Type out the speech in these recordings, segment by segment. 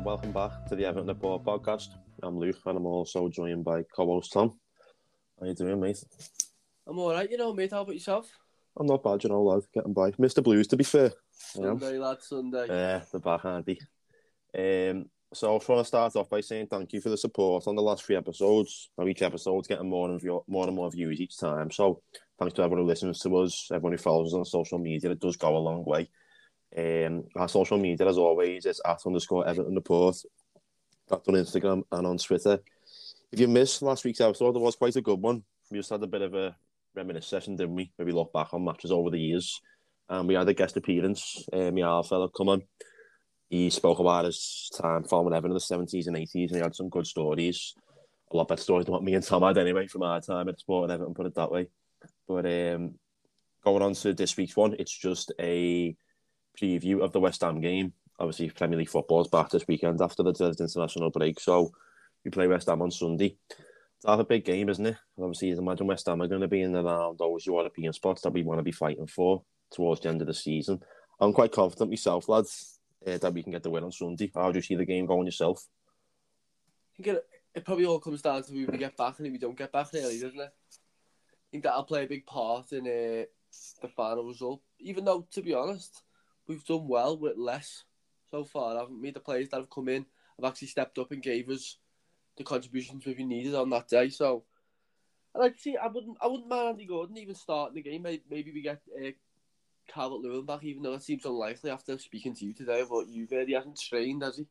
And welcome back to the Everton Report podcast. I'm Luke and I'm also joined by co-host Tom. How you doing, mate? I'm alright, you know, mate. How about yourself? I'm not bad, you know, lad. Getting by. Mr. Blues, to be fair. Sunday, lad, Sunday. Yeah, the back handy. Um, so I just want to start off by saying thank you for the support on the last three episodes. Now each episode's getting more and view- more and more views each time. So thanks to everyone who listens to us, everyone who follows us on social media. It does go a long way. Um, our social media, as always, is at underscore Everton Report. That's on Instagram and on Twitter. If you missed last week's episode, it was quite a good one. We just had a bit of a reminisce session, didn't we? Maybe look back on matches over the years. And we had a guest appearance, uh, my fella come on. He spoke about his time following Everton in the 70s and 80s, and he had some good stories. A lot better stories than what me and Tom had anyway from our time at Sport and Everton, put it that way. But um, going on to this week's one, it's just a preview of the West Ham game. Obviously, Premier League football's back this weekend after the international break, so we play West Ham on Sunday. It's a big game, isn't it? Obviously, you imagine West Ham are going to be in and around those European spots that we want to be fighting for towards the end of the season. I'm quite confident myself, lads, uh, that we can get the win on Sunday. How do you see the game going yourself? I think it, it probably all comes down to who we get back and who we don't get back, really, doesn't it? I think that'll play a big part in uh, the final result. Even though, to be honest, we've done well with less so far. haven't we? The players that have come in have actually stepped up and gave us the contributions we needed on that day. So, and I'd see, I wouldn't, I wouldn't mind Andy Gordon even starting the game. Maybe, maybe we get uh, Calvert Lewin back, even though it seems unlikely after speaking to you today about you've heard He hasn't trained, has he?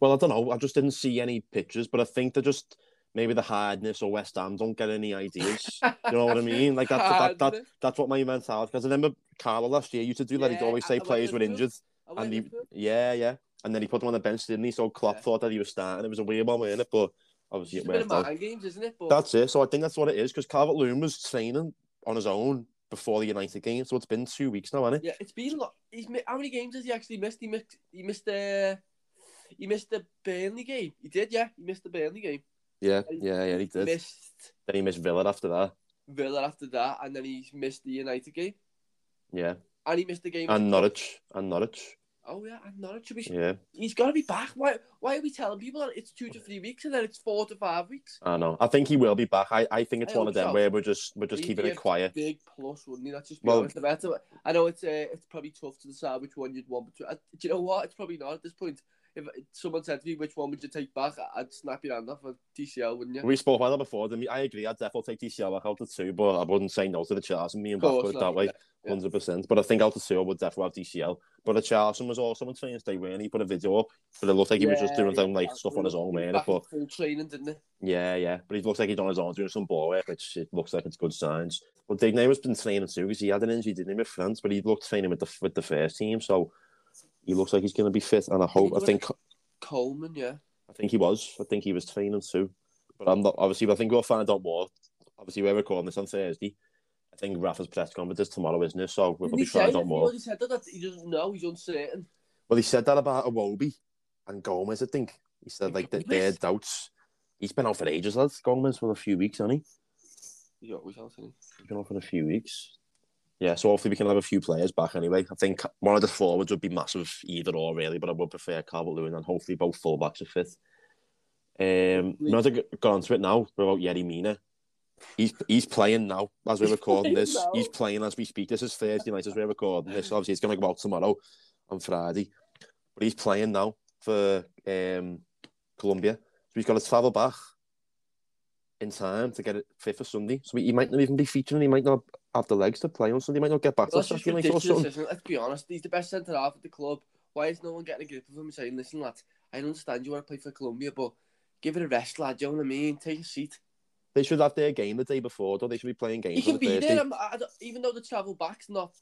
Well, I don't know. I just didn't see any pictures, but I think they're just maybe the hardness or West Ham don't get any ideas. you know what I mean? Like that's that, that, that, that's what my mentality. Because I remember Carlo last year used to do that. Yeah, He'd always say I- I players were injured, and he, yeah, yeah, and then he put them on the bench, didn't he? So Klopp Yeah. thought that he was starting. It was a weird one, wasn't it? But obviously It's it a bit of worked out. games, isn't it? But That's it. So I think that's what it is. Because Calvert Lewin was training on his own before the United game, so it's been two weeks now, hasn't it? yeah, it's been a lot. He's mi- how many games has he actually missed? He missed. He missed the. He missed the Burnley game. He did, yeah. He missed the Burnley game. Yeah, yeah, yeah. He He did. missed Then he missed Villa after that. Villa after that, and then he's missed the United game, Yeah, and he missed the game. and Norwich, and Norwich. Oh yeah, and Norwich. should be- Yeah, He's got to be back. Why? Why are we telling people that it's two to three weeks and then it's four to five weeks? I know. I think he will be back. I, I think it's I one of them so. where we're just we're just He'd keeping it quiet. Big plus, wouldn't he? That's just Well- honest. about. I know it's uh, it's probably tough to decide which one you'd want. But uh, do you know what? It's probably not at this point. If someone said to me which one would you take back, I'd snap your hand off for DCL, wouldn't you? We spoke about that before. Didn't we? I agree. I'd definitely take DCL back out of two, but I wouldn't say no to Richarlison. Me and Of Bath course put it that way, yeah, yeah. hundred percent. But I think out of two, I would definitely have DCL. But Richarlison was also on training day when he put a video up, but it looked like he was just Yeah, doing some yeah, like stuff on his own, man. But full training, didn't it? yeah, yeah. But he looks like he's on his own doing some ball work, which it looks like it's good signs. But Digne has been training too because he had an injury, didn't he, with France? But he looked training with the with the first team, so he looks like he's going to be fit. And I hope, I think, Coleman, yeah. I think he was. I think he was training too. But I'm not obviously. But I think we'll find out more. Obviously, we're recording this on Thursday. I think Rafa's press conference is tomorrow, isn't it? So we'll he say find out He more. already said that, that he doesn't know. He's uncertain. Well, he said that about Iwobi and Gomes. I think he said like that their doubts. He's been out for ages, lads. Gomes for a few weeks, hasn't he? He always has, hasn't He's been out for a few weeks. Yeah, so hopefully we can have a few players back anyway. I think one of the forwards would be massive either or really, but I would prefer Calvert Lewin and hopefully both fullbacks are fit. Um, we might as well get get on to it now about Yerry Mina. He's he's playing now as we're recording this. now. He's playing as we speak. This is Thursday night as we're recording this. Obviously, it's going to go out tomorrow on Friday, but he's playing now for um, Colombia. So he's got to travel back in time to get it fit for Sunday. So he might not even be featuring. He might not have the legs to play on Sunday. He might not get back Well, that's just Saturday night ridiculous, isn't it? Let's be honest. He's the best centre half at the club. Why is no one getting a grip of him and saying, listen, lad, I understand you want to play for Colombia, but give it a rest, lad. Do you know what I mean? Take a seat. They should have their game the day before, though. They should be playing games can on be Thursday. there, don't- even though the travel back's not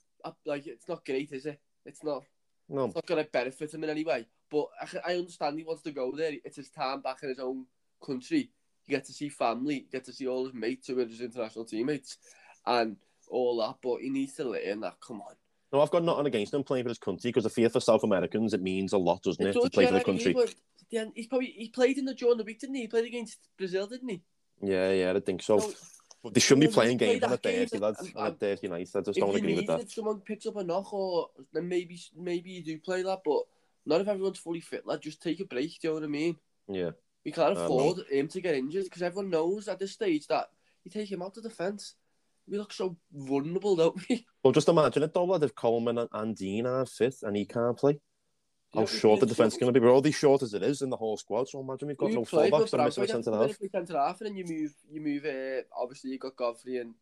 like it's not great, is it? It's not. No, It's not going to benefit him in any way. But I, I understand he wants to go there. It's his time back in his own country. You get to see family, you get to see all his mates who are his international teammates, and all that. But he needs to learn that. Come on. no, I've got nothing against him playing for his country because I fear for South Americans it means a lot, doesn't it, does, to play yeah, for the he country? was- yeah, he's probably he played in the during the week, didn't he? He played against Brazil, didn't he? Yeah, yeah, I think so. So, But they shouldn't be playing play games on a Thursday, lads. On a Thursday night. I just don't agree with that. if someone picks up a knock, or then maybe maybe you do play that. But Not if everyone's fully fit, lad. Just take a break. Do you know what I mean? Yeah. We can't uh, afford him to get injured because everyone knows at this stage that you take him out of defence. We look so vulnerable, don't we? Well, just imagine it though, lad, if Coleman and, and Digne are fit and he can't play. How Yeah, short the defence is going to be. We're already short as it is in the whole squad, so imagine we've got You no fullbacks and missing a centre to half. centre half, and then you move, you move. Uh, obviously, you got Godfrey and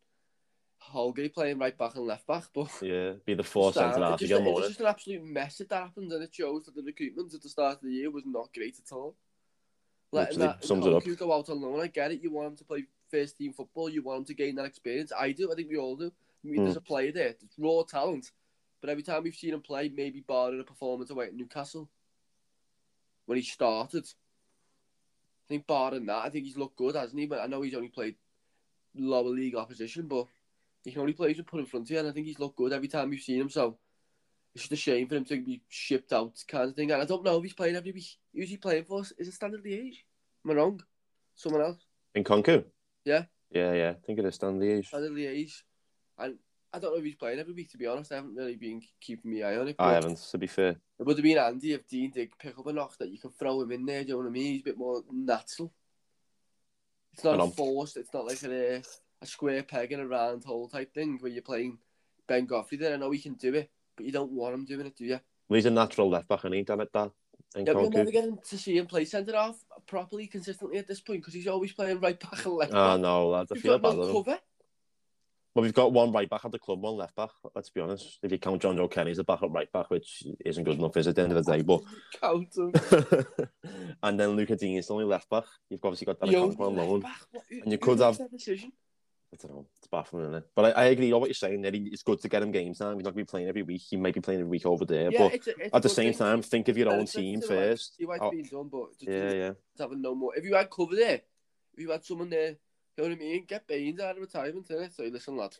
Holgate playing right back and left back, but Yeah, be the four centre half it's just, again, it's won't just an absolute mess that happens, and it shows that the recruitment at the start of the year was not great at all. Letting that sums it up. Go out on loan, I get it. You want him to play first team football, you want him to gain that experience. I do. I think we all do. I mean, Hmm. There's a player there, it's raw talent, but every time we've seen him play, maybe barring a performance away at Newcastle when he started, I think barring that, I think he's looked good, hasn't he? But I know he's only played lower league opposition, but he can only play you put in front of you, and I think he's looked good every time we've seen him. So it's just a shame for him to be shipped out, kind of thing. And I don't know if he's playing every week. Who's he playing for? Is it Standard Liège? Am I wrong? Someone else? Nkounkou? Yeah. Yeah, yeah. I think it is Standard Liège. Standard Liège. And I don't know if he's playing every week, to be honest. I haven't really been keeping my eye on it. I haven't, to be fair. It would have been handy if Digne did pick up a knock that you can throw him in there. Do you know what I mean? He's a bit more natural. It's not I a know. forced. It's not like a, a square peg in a round hole type thing where you're playing Ben Godfrey there. I know he can do it, but you don't want him doing it, do you? Well, he's a natural left back, and he done it that in Yeah, we'll never get to see him play centre half properly, consistently at this point because he's always playing right back and left Ah, back. no, lad. I We've feel bad. cover. Well, we've got one right back at the club, one left back. Let's be honest. If you count Jonjoe Kenny as a backup right back, which isn't good enough, is at the end of the day. But Count him. and then Lucas Digne is the only left back. You've obviously got that Nkounkou on loan. left back. What- who- And you could have- decision. I don't know. It's baffling, isn't it? But I, I agree on what you're saying. That he- it's good to get him games now. He's not going to be playing every week. He might be playing every week over there. Yeah, but it's a, it's at the same time, think of your own team to first. It's Oh, being done, but just yeah, yeah. having no more. If you had cover there, if you had someone there, you know what I mean? Get Baines out of retirement, innit? Say, listen, lad,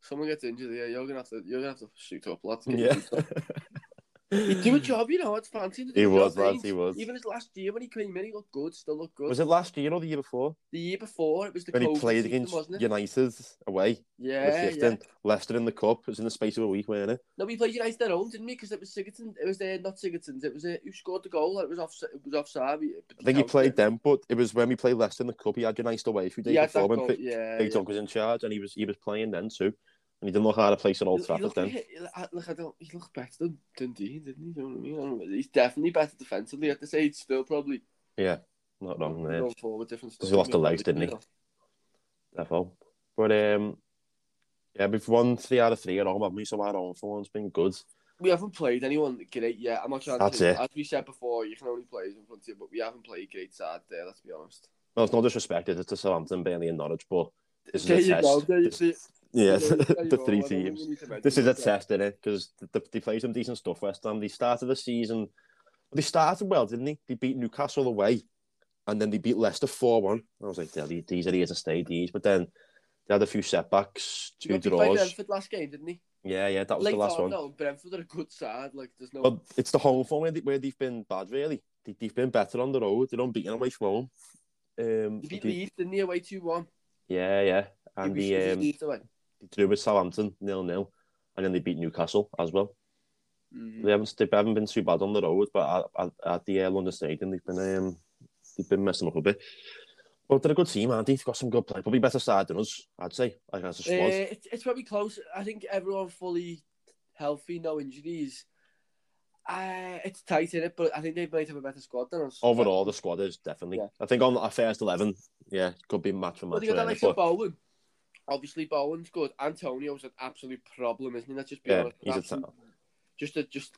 someone gets injured here, you're gonna have to, you're gonna have to shoot up, lads. Yeah. your feet up. He'd do a job, you know. It's fancy. He was, lads, he was. Even his last year when he came in, he looked good. Still looked good. Was it last year or the year before? the year before? It was the When he played season, against? United away. Yeah, yeah. Leicester in the Cup. It was in the space of a week, weren't it? No, we played United at home, didn't we? Because it was Sigurdsson. It was uh, not Sigurdsson's. It was uh, who scored the goal. It was off. It was offside. I think he played it. them, but it was when we played Leicester in the Cup. He had United away a few days before when goal, Big, yeah, Big yeah. Dog was in charge, and he was he was playing then too. He didn't look out of place at Old Trafford then. like- Look, I don't. He looked better than, Digne, didn't he? You know what I mean? I don't know, He's definitely better defensively at this age. Still, probably. Yeah, not wrong there. Going forward, different stuff. He lost the legs, didn't he? Defo. But um, yeah, we've won three out of three at home, haven't we? So our own form has been good. We haven't played anyone great yet. I'm not trying That's to. it. As we said before, you can only play in front of you, but we haven't played great side there. Let's be honest. Well, it's not disrespect it's to Southampton, Burnley, and Norwich, but this is There a test. go. This- see. Yeah, you the three I teams. we need to mention This is a test, is it? Because they, they played some decent stuff. West Ham. They started the season. They started well, didn't they? They beat Newcastle away, and then they beat Leicester four one. I was like, yeah, these- these are here to stay. These, but then they had a few setbacks, two by draws. Brentford last game, didn't he? Yeah, yeah, that was Late the last on, one. No, Brentford are a good side. Like, there's no. Well, it's the home form where, they, they've been bad, really. They, they've been better on the road. They're unbeaten away from home. Um, he beat they- Leeds, didn't he? Away two one. yeah, yeah, and he, the um, they drew with Southampton nil nil, and then they beat Newcastle as well. Mhm. They haven't they haven't been too bad on the road, but at, at, at the uh, London Stadium they've been um, they've been messing up a bit. But they're a good team, aren't they? They've got some good play. Probably better side than us, I'd say. Like as a Uh, it's, it's probably close. I think everyone fully healthy, no injuries. Uh, it's tight in it, but I think they might have a better squad than us. Overall, the squad is definitely. Yeah. I think on our first eleven, yeah, could be match for match. you got that like but- Bowen. Obviously, Bowen's good. Antonio's an absolute problem, isn't he? Let's just be Yeah, he's a Absolute- just a just.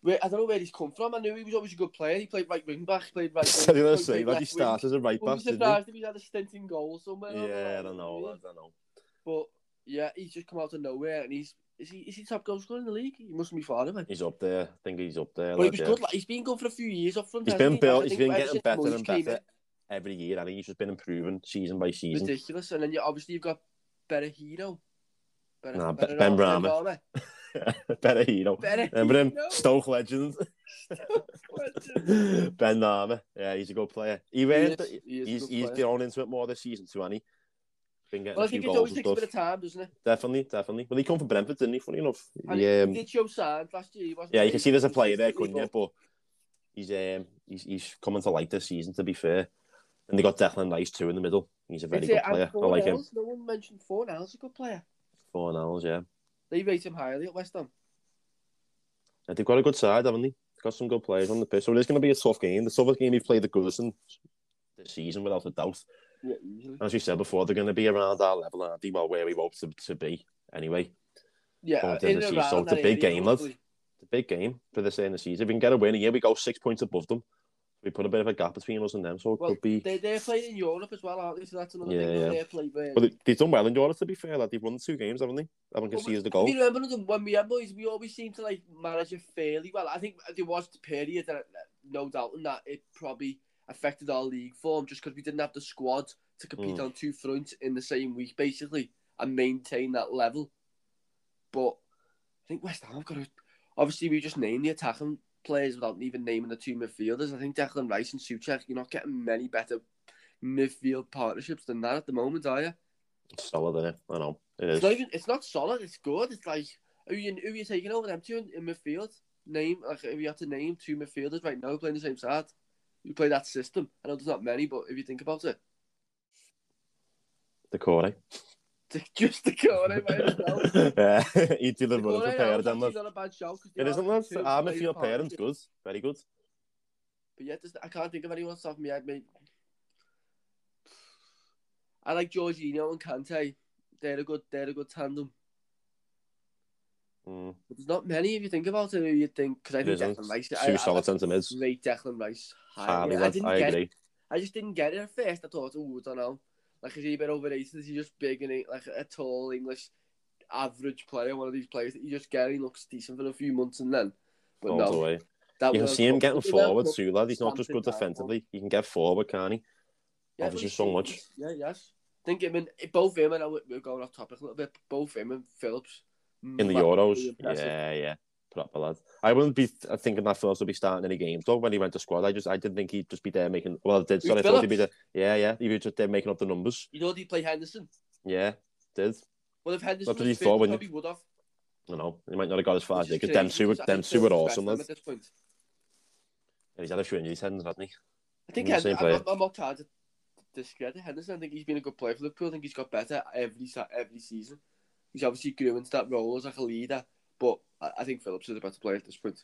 Where, I don't know where he's come from. I knew he was always a good player. He played right wing back. Played right. I was wing, gonna say, like he started as a right back, didn't surprised if he had a stint in goal somewhere. Yeah, oh, I don't know, I know. But yeah, he's just come out of nowhere, and he's is he is he top goal scorer in the league? He mustn't be far away. He's up there. I think he's up there. But he was yeah. good. Like, he's been good for a few years up front. He's been he? built. He's been getting better and better every year, and he's just been improving season by season. ridiculous. And then you obviously you've got Berahino. Better, Nah, better Benrahma. Berahino. Better Remember him? hero. Stoke legend. ben Narma. Yeah, he's a good player. He is- he is a he's he's player. grown into it more this season too, he? been getting Well, I think it always and takes a bit of time, doesn't it? Definitely, definitely. Well, he come from Brentford, didn't he? Funny enough. And He, he, um, he did show signs last year. He yeah, you can see there's a player there, couldn't you? But he's um, he's he's coming to light this season. To be fair, and they got Declan Rice too in the middle. He's a very It's good it, player. I like him. No one mentioned Fornals, a good player. Four hours, yeah. They rate him highly at West Ham. And they've got a good side, haven't they? They've got some good players on the pitch. So it is going to be a tough game. The toughest game we've played the Goodison this season, without a doubt. Yeah, easily. As we said before, they're going to be around our level, aren't they? Well, where we hope to, to be anyway. Yeah, in the season. So it's a big game, lad. It's a big game for this end of the season. If we can get a win, here we go six points above them. We put a bit of a gap between us and them, so it Well, could be. They, they're playing in Europe as well, aren't they? So that's another Yeah, thing. yeah. They're playing, um, But they- they've done well in Europe, to be fair. Like, they've won two games, haven't they? Haven't Well, conceded the goal. mean, remember when we had boys, we always seem to like manage it fairly well. I think there was a period that, no doubt, in that it probably affected our league form just because we didn't have the squad to compete Mm. on two fronts in the same week, basically, and maintain that level. But I think West Ham have got to. Obviously, we just named the attacking players without even naming the two midfielders. I think Declan Rice and Souček, you're not getting many better midfield partnerships than that at the moment, are you? It's solid, isn't it? I know. It It's not even. It's not solid. It's good. It's like who you who you taking over them two in, in midfield? Name like if you had to name two midfielders right now playing the same side, you play that system. I know there's not many, but if you think about it, Doucouré. Just the corner by himself. yeah, he'd do the running for now pair is of them. actually lad. not a bad shout. 'cause they It isn't, two Our playing midfield pairings good. Very good. But there's- I can't think of anyone off the top of my head. Mate. I like Jorginho and Kante. They're a good. They're a good tandem. Mm, But there's not many if you think about it. Who you think? Because I think. Declan Rice. Two I, I, solid centre mids. rate Declan Rice Highly, highly. I didn't I get agree. I just didn't get it at first. I thought, oh, I don't know. Like, is he a bit overrated? Is he just big and like a tall English average player? One of these players that you just get, he looks decent for a few months and then. But All no, way. that You can see him getting forward too, lad. He's not just good defensively. He can get forward, can't he? Yeah, Obviously, so much. Yeah, yes. I think him and both him and I, we're going off topic a little bit. Both him and Phillips In the Euros. impressive. Yeah, yeah. Proper lad. I wouldn't be thinking that Phillips would be starting any games though when he went to squad. I just I didn't think he'd just be there making well I did sorry I thought he'd be there. Yeah, yeah. He was just there making up the numbers. You know, did he play Henderson? Yeah, did. Well, if Henderson That's what he thought, he wouldn't probably would have. I know. He might not have got as far as Which they is because them two were because I them two were awesome, better than him lads. At this point. And he's had a few injuries, hasn't he? I think Henderson, I'm. I'm not trying to discredit Henderson. I think he's been a good player for Liverpool. I think he's got better every every season. He's obviously grew into that role as like a leader, but I, think Phillips is a better player at this point.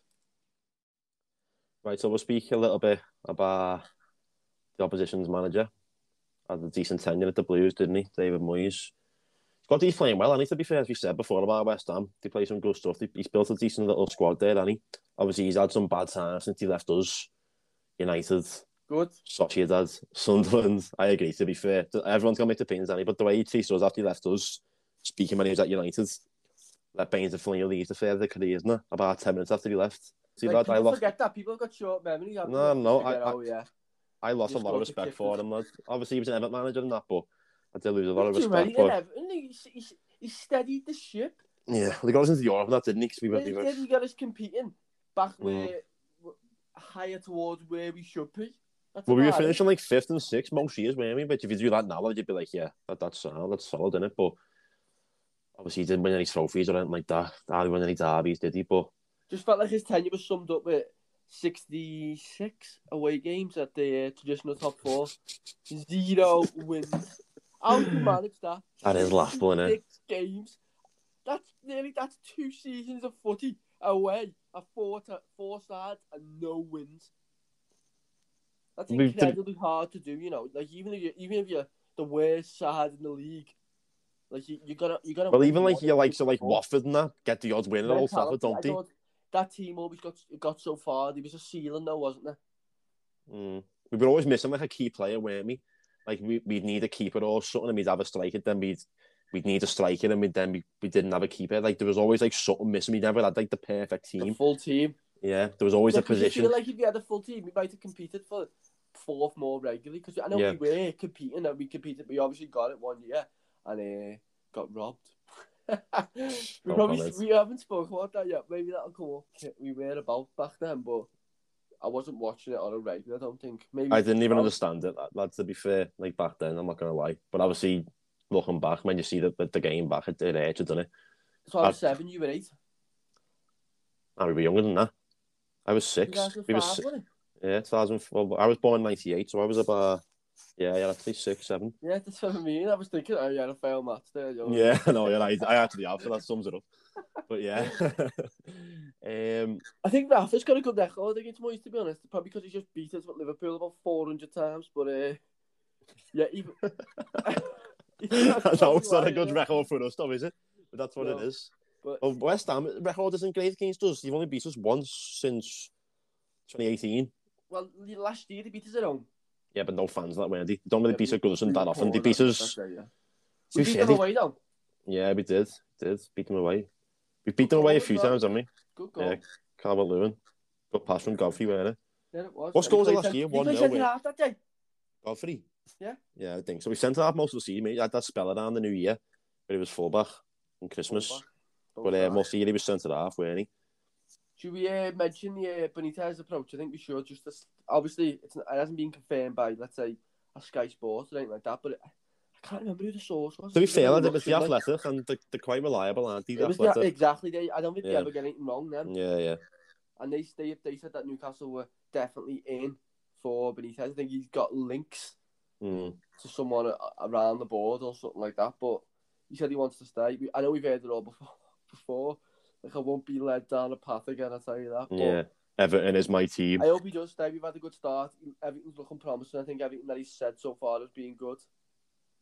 Right, so we'll speak a little bit about the opposition's manager. Had a decent tenure at the Blues, didn't he? David Moyes. Got he's playing well, and to be fair, as we said before about West Ham, they play some good stuff. He's built a decent little squad there, and he obviously he's had some bad times since he left us. United, Good. Sociedad, Sunderland. I agree. To be fair, everyone's gonna make opinions, Danny, but the way he treats us after he left us, speaking when he was at United, let Baines and Fellaini leave to further their careers, no? About ten minutes after he left. See, Like, lad, people I lost. forget that. People have got short memories. No, no, I- I- oh, yeah. I lost a lot of respect for him. Lad. Obviously, he was an Everton manager and that, but I did lose a lot of respect. for Everton. He, he, he steadied the ship. yeah, they got us into Europe and that, didn't? 'Cause we were, He we were, did. He got us competing back Mm. where higher towards where we should be. That's well, we were finishing like fifth and sixth most years, weren't we? But if you do that now, you'd be like, yeah, that, that's solid, that's solid, isn't it? But obviously, he didn't win any trophies or anything like that. Hardly win any derbies, did he? But Just felt like his tenure was summed up with 66 away games at the uh, traditional top four. Zero wins. How do you manage that? That is laughable, innit? Six games. That's nearly that's two seasons of footy away. A four to four sides and no wins. That's incredibly hard to do, you know. Like even if you even if you're the worst side in the league, like you, you gotta you gotta well, even like you like so like. Watford and that get the odds win at Old Trafford, don't they? That team always got got so far. There was a ceiling, though, wasn't there? Mm. We were always missing like a key player, weren't we? Like we, we'd need a keeper or something, and we'd have a striker. Then we'd we'd need a striker, and we'd, then we, we didn't have a keeper. Like there was always like something missing. We never had like the perfect The team. full team. Yeah, there was always Yeah, a position. I feel like if you had a full team, we might have competed for fourth more regularly. Because I know Yeah. we were competing and we competed. But we obviously got it one year and uh, got robbed. we No probably we haven't spoken about that yet. Maybe that'll come up. We were about back then, but I wasn't watching it on a regular. I don't think. Maybe I didn't even Oh. understand it, lad, lad. To be fair, like back then, I'm not gonna lie. But obviously, looking back when you see the, the, game back at their age, doesn't it? So I was I- seven, you were eight. I we were younger than that. I was six. We 2005, was si- wasn't yeah, 2004. I was born in '98, so I was about yeah, yeah, actually six, seven. Yeah, that's what I mean. I was thinking, oh, you had a fail match there. Yeah, no, yeah, I, I actually have, so that sums it up. But yeah, um, I think Rafa's got a good record against Moyes, to be honest. Probably because he's just beat us with Liverpool about 400 times. But uh, yeah, even. I know it's not a good record for us, though, is it? But that's what No. it is. But Well, West Ham record isn't great against us. You've only beat us once since 2018. well, last year they beat us at home. Yeah, but no fans that way. They don't really Yeah, beat us Goodison that often. They beat us. that's right, yeah. We beat fair, them away though. Yeah, we did. Did beat them away. We beat them away a few goal, times, haven't we? Good goal. Yeah, Calvert Lewin. Good pass from Godfrey, weren't it? Yeah, it was. What And score was it last year? He 1-0, yeah. half that day. Godfrey? Yeah. Yeah, I think so. We sent half most of the season. He had that spell around the new year, but it was fullback on Christmas. Fullback. But uh, most of the year he was centre half, weren't he? Should we uh, mention the uh, Benitez approach? I think we should. Just to, obviously, it's, it hasn't been confirmed by, let's say, a Sky Sports or anything like that. But it, I can't remember who the source was. To be fair, it was the athletic, and they're, they're quite reliable, aren't they? The was the, exactly. They, I don't think they ever get anything wrong then. Yeah, yeah. And they, they they said that Newcastle were definitely in for Benitez. I think he's got links Mm. to someone around the board or something like that. But he said he wants to stay. We, I know we've heard it all before. Before, like I won't be led down a path again. I tell you that. But Yeah. Everton is my team. I hope he does stay. We've had a good start. Everything's looking promising. I think everything that he's said so far has been good.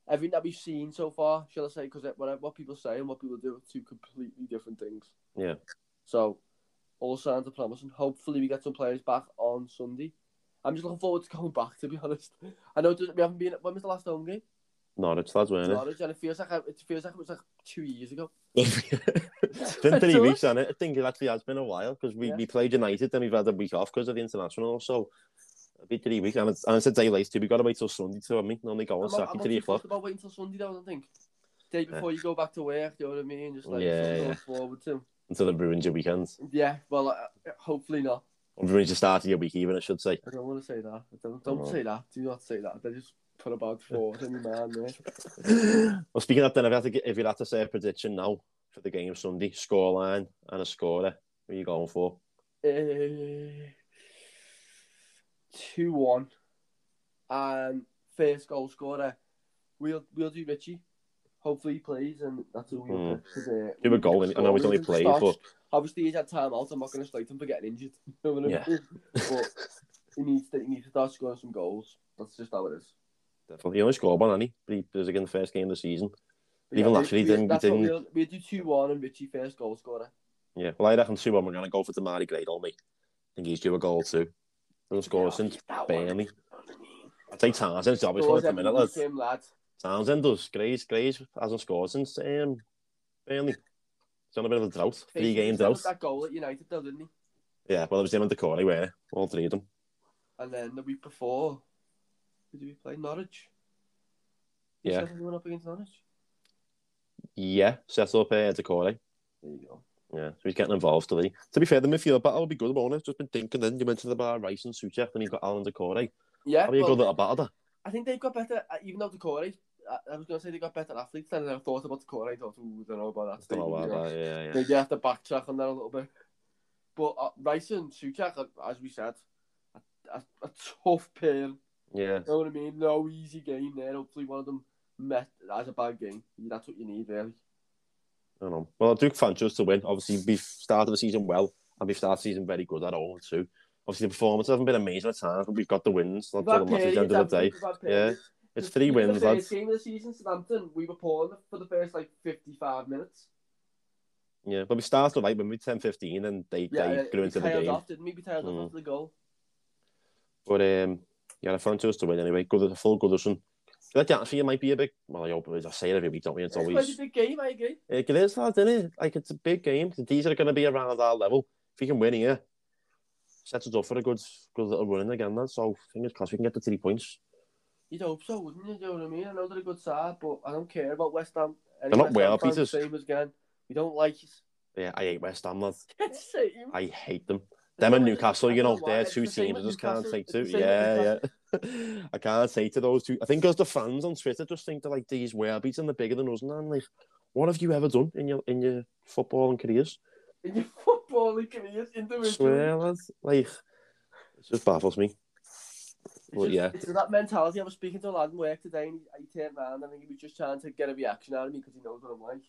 Everything that we've seen so far, shall I say, because what, what people say and what people do are two completely different things. Yeah. So, all signs are promising. Hopefully, we get some players back on Sunday. I'm just looking forward to going back, to be honest. I know we haven't been. When was the last home game? Norwich, lads, weren't it? Norwich, and it feels like it feels like it was like two years ago. it's been three weeks, hasn't it? I think it actually has been a while because we, Yeah. we played United, then we've had a week off because of the international. So it'll be three weeks, and it's, and it's a day late too. We've got to wait till Sunday to have me. Only go on Saturday three o'clock. about waiting until Sunday, though. I don't think. Day before you go back to work, you know what I mean? Just like Yeah, yeah. forward to. Until it ruins your weekend. Yeah, well, uh, hopefully not. Or ruins the start of your week, even, I should say. I don't want to say that. I don't don't Oh. say that. Do not say that. They just put about four in man there. well, speaking of that, then, if you, had to, if you had to say a prediction now for the game Sunday, scoreline and a scorer, who are you going for? Uh, two one, and first goal scorer. We'll we'll do Richie. Hopefully he plays, and that's who we'll. 'cause, uh, Give a goal. I know he's only played, but obviously he's had time out. I'm not going to slate him for getting injured. You know what I mean? Yeah. but he needs to he needs to start scoring some goals. That's just how it is. Definitely. He only scored one, and he? But he was again the first game of the season. But Even we- last year he we- didn't- That's didn't- we'll, we'll do two one and Richie first goal scorer. Yeah, well, I reckon 2 1 we're going to go for Demarai Gradle, mate. I think he's due a goal too. Doesn't score Yeah, since. Burnley. I'd say Townsend's obviously at the minute, lads. him, lad. Townsend does. Grays, Grays hasn't scored since um, Burnley. He's on a bit of a drought. Three game he drought. That goal at United, though, didn't he? Yeah, well, it was him and Doucouré, weren't it? All three of them. And then the week before, who did we play? Norwich. Yeah. anyone up against Norwich. Yeah, set up uh, Doucouré. There you go. Yeah, so he's getting involved today. To be fair, the midfield battle will be good, won't it? Just been thinking then. You mentioned about Rice and Souček, and you've got Allan Doucouré. Yeah, are you good at a battle? I think they've got better, uh, even though Doucouré, I, I was going to say they got better athletes than I thought about Doucouré. I thought, ooh, I don't know about that. Don't know about you that, yeah, yeah. Maybe I have to backtrack on that a little bit. But uh, Rice and Souček, uh, as we said, a, a, a tough pair. Yeah, You know what I mean? No easy game there. Hopefully one of them met as a bad game. That's what you need, really. I don't know. Well, I do fancy us to win. Obviously, we've started the season well, and we've started the season very good at all, too. Obviously, the performance hasn't been amazing at times, but we've got the wins. That's all that matters at the end of the day. haven't we? We've had Yeah, it's three wins, The lads. first game of the season, Southampton, we were poor for the first like 55 minutes. Yeah, but we started like, when we 10 15 and they, Yeah, they grew into the game. off, didn't we? We tailed Mm. off after the goal. But um, yeah, I fancy us to win anyway. Good, a full Goodison. That atmosphere might be a big. Well, I hope it is. I say it every week, don't we? It's It's always. a big game, I agree. It is, lad, isn't it? Like, it's a big game. These are going to be around our level. If we can win here, sets us up for a good, good little run again, lad. So, fingers crossed we can get the three points. You'd hope so, wouldn't you? Do you know what I mean? I know they're a good side, but I don't care about West Ham. Any They're not West well beaters. Same as again. We don't like it. Yeah, I hate West Ham, lad. I hate them. Them and Newcastle, you know, they're two the teams I just can't say to. the same with Yeah, yeah. I can't say to those two. I think because the fans on Twitter just think they're like these beats and they're bigger than us, and I'm like, what have you ever done in your in your footballing careers? In your footballing careers, individually. Swear, lads. Like, it just baffles me. It's But just, yeah. it's that mentality. I was speaking to a lad in work today, and he, he turned around and he was just trying to get a reaction out of me because he knows what I'm like.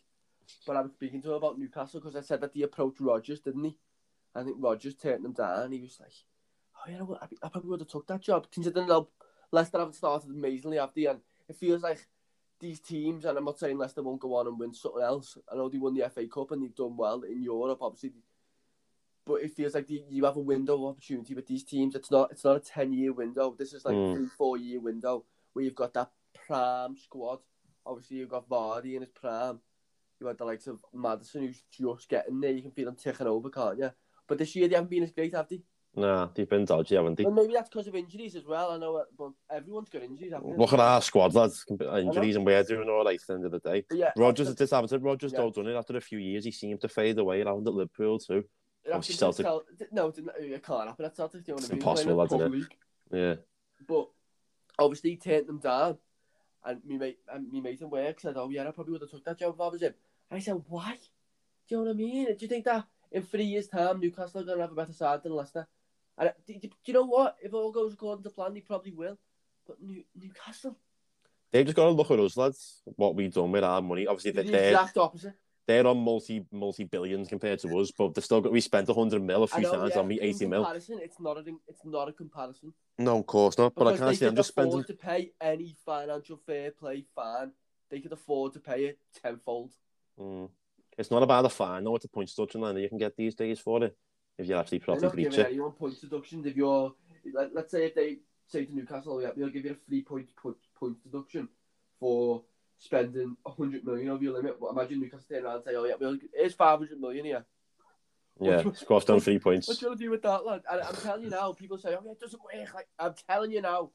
But I was speaking to him about Newcastle because I said that he approached Rodgers, didn't he? I think Rodgers turned him down. And he was like, "Oh yeah, I, I probably would have took that job considering how Leicester haven't started amazingly, they? And it feels like these teams, and I'm not saying Leicester won't go on and win something else. I know they won the FA Cup and they've done well in Europe, obviously. But it feels like the, you have a window of opportunity with these teams. It's not. It's not a ten year window. This is like Mm. a three, four year window where you've got that prime squad. Obviously, you've got Vardy in his prime. You had the likes of Maddison, who's just getting there. You can feel them ticking over, can't you? But this year they haven't been as great, have they? Nah, they've been dodgy, haven't they? Well, maybe that's because of injuries as well. I know, uh, but everyone's got injuries. Look at our squad, lads. Injuries, and we're doing all right at the end of the day. But yeah, Rodgers, this happened. Rodgers, Yeah. done it after a few years. He seemed to fade away around at Liverpool too. Celtic. Cel- no, it, didn't, it can't happen at Celtic. Do you know what It's I mean? impossible, the isn't it? Yeah, But obviously, he turned them down. And me mate, and me mate in work said, "Oh yeah, I probably would have took that job if I was him." And I said, "Why? Do you know what I mean? Do you think that in three years' time, Newcastle are going to have a better side than Leicester?" And uh, do, do you know what? If all goes according to plan, they probably will. But New, Newcastle, they've just got to look at us, lads. What we've done with our money. Obviously, the they're they're, exact opposite. they're on multi multi billions compared to us, but they're still got. We spent hundred mil a few know, times yeah, on me eighty mil. It's not a, it's not a comparison. No, of course not. But I can't see them just spending. to pay any financial fair play fan. They could afford to pay it tenfold. Mm. It's not about the fine, though. It's a point deduction line that you can get these days for it if you actually properly breach it. anyone points deductions if you're. Let, let's say if they say to Newcastle, yeah, we'll give you a three point point, point deduction for spending hundred million of your limit. But imagine Newcastle turn around and say, oh yeah, we'll, here's five hundred million here. Yeah, squash down three points. What do you want to do with that, lad? And I'm telling you now, people say, oh yeah, it doesn't work. Like I'm telling you now,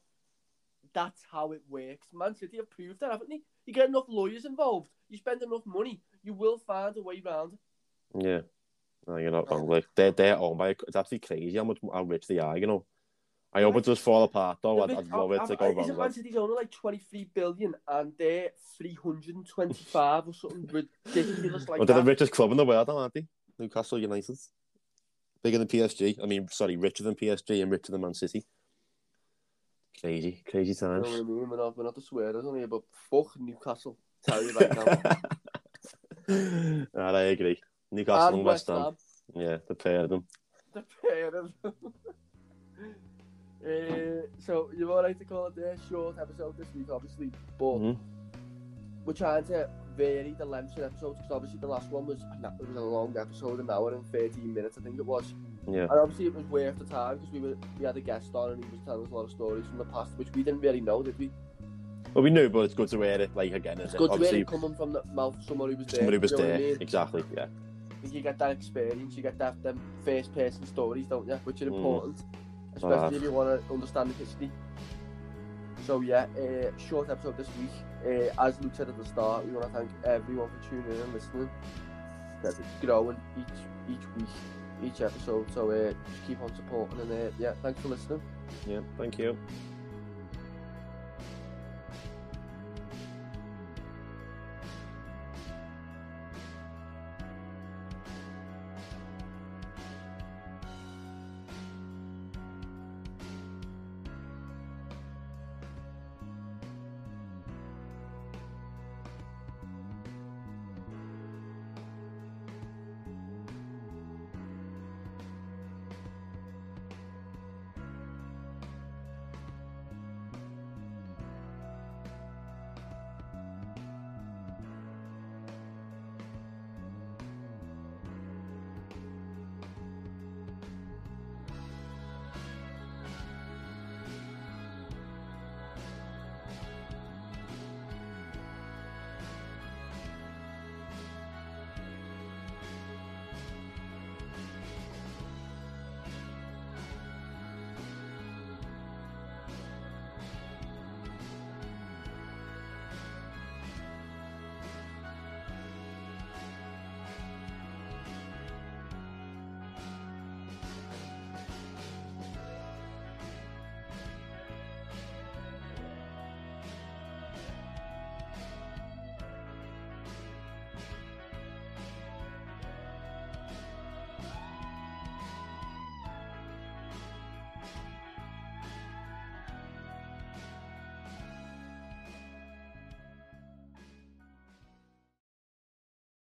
that's how it works. Man City have proved that, haven't they? You get enough lawyers involved, you spend enough money, you will find a way around. Yeah. No, you're not wrong. Like they're they're owned by. It's absolutely crazy how much how rich they are. You know. I hope it does fall apart though. I'd, I'd love it to go wrong. Man. City's owner like 23 billion and they're 325 or something ridiculous like Well, they're the richest club in the world, aren't they? Newcastle United. Bigger than PSG. I mean, sorry, richer than PSG and richer than Man City. Crazy, crazy You know times. what I mean? We're not, we're not the swearers on here, but fuck Newcastle. Tell you right now. Alright, I agree. Newcastle and, West West Ham. Ham. Yeah, the pair of them. The pair of them. Uh, so you're all right to call it a short episode this week, obviously, but Mhm. we're trying to vary the lengths of episodes because obviously the last one was it was a long episode, an hour and 13 minutes, I think it was. Yeah. And obviously it was worth the time because we were we had a guest on and he was telling us a lot of stories from the past, which we didn't really know, did we? Well, we knew, but it's good to hear it, like, again, It's good it? to hear Obviously, it coming from the mouth of someone who was there. somebody was what I there. mean? Exactly, yeah. You get that experience, you get that them first person stories, don't you? Which are Mm. important, especially Ah. if you want to understand the history. So yeah, uh, short episode this week. Uh, as Luke said at the start, we want to thank everyone for tuning in and listening. That it's growing each each week, each episode. So uh, just keep on supporting and uh, yeah, thanks for listening. Yeah, thank you.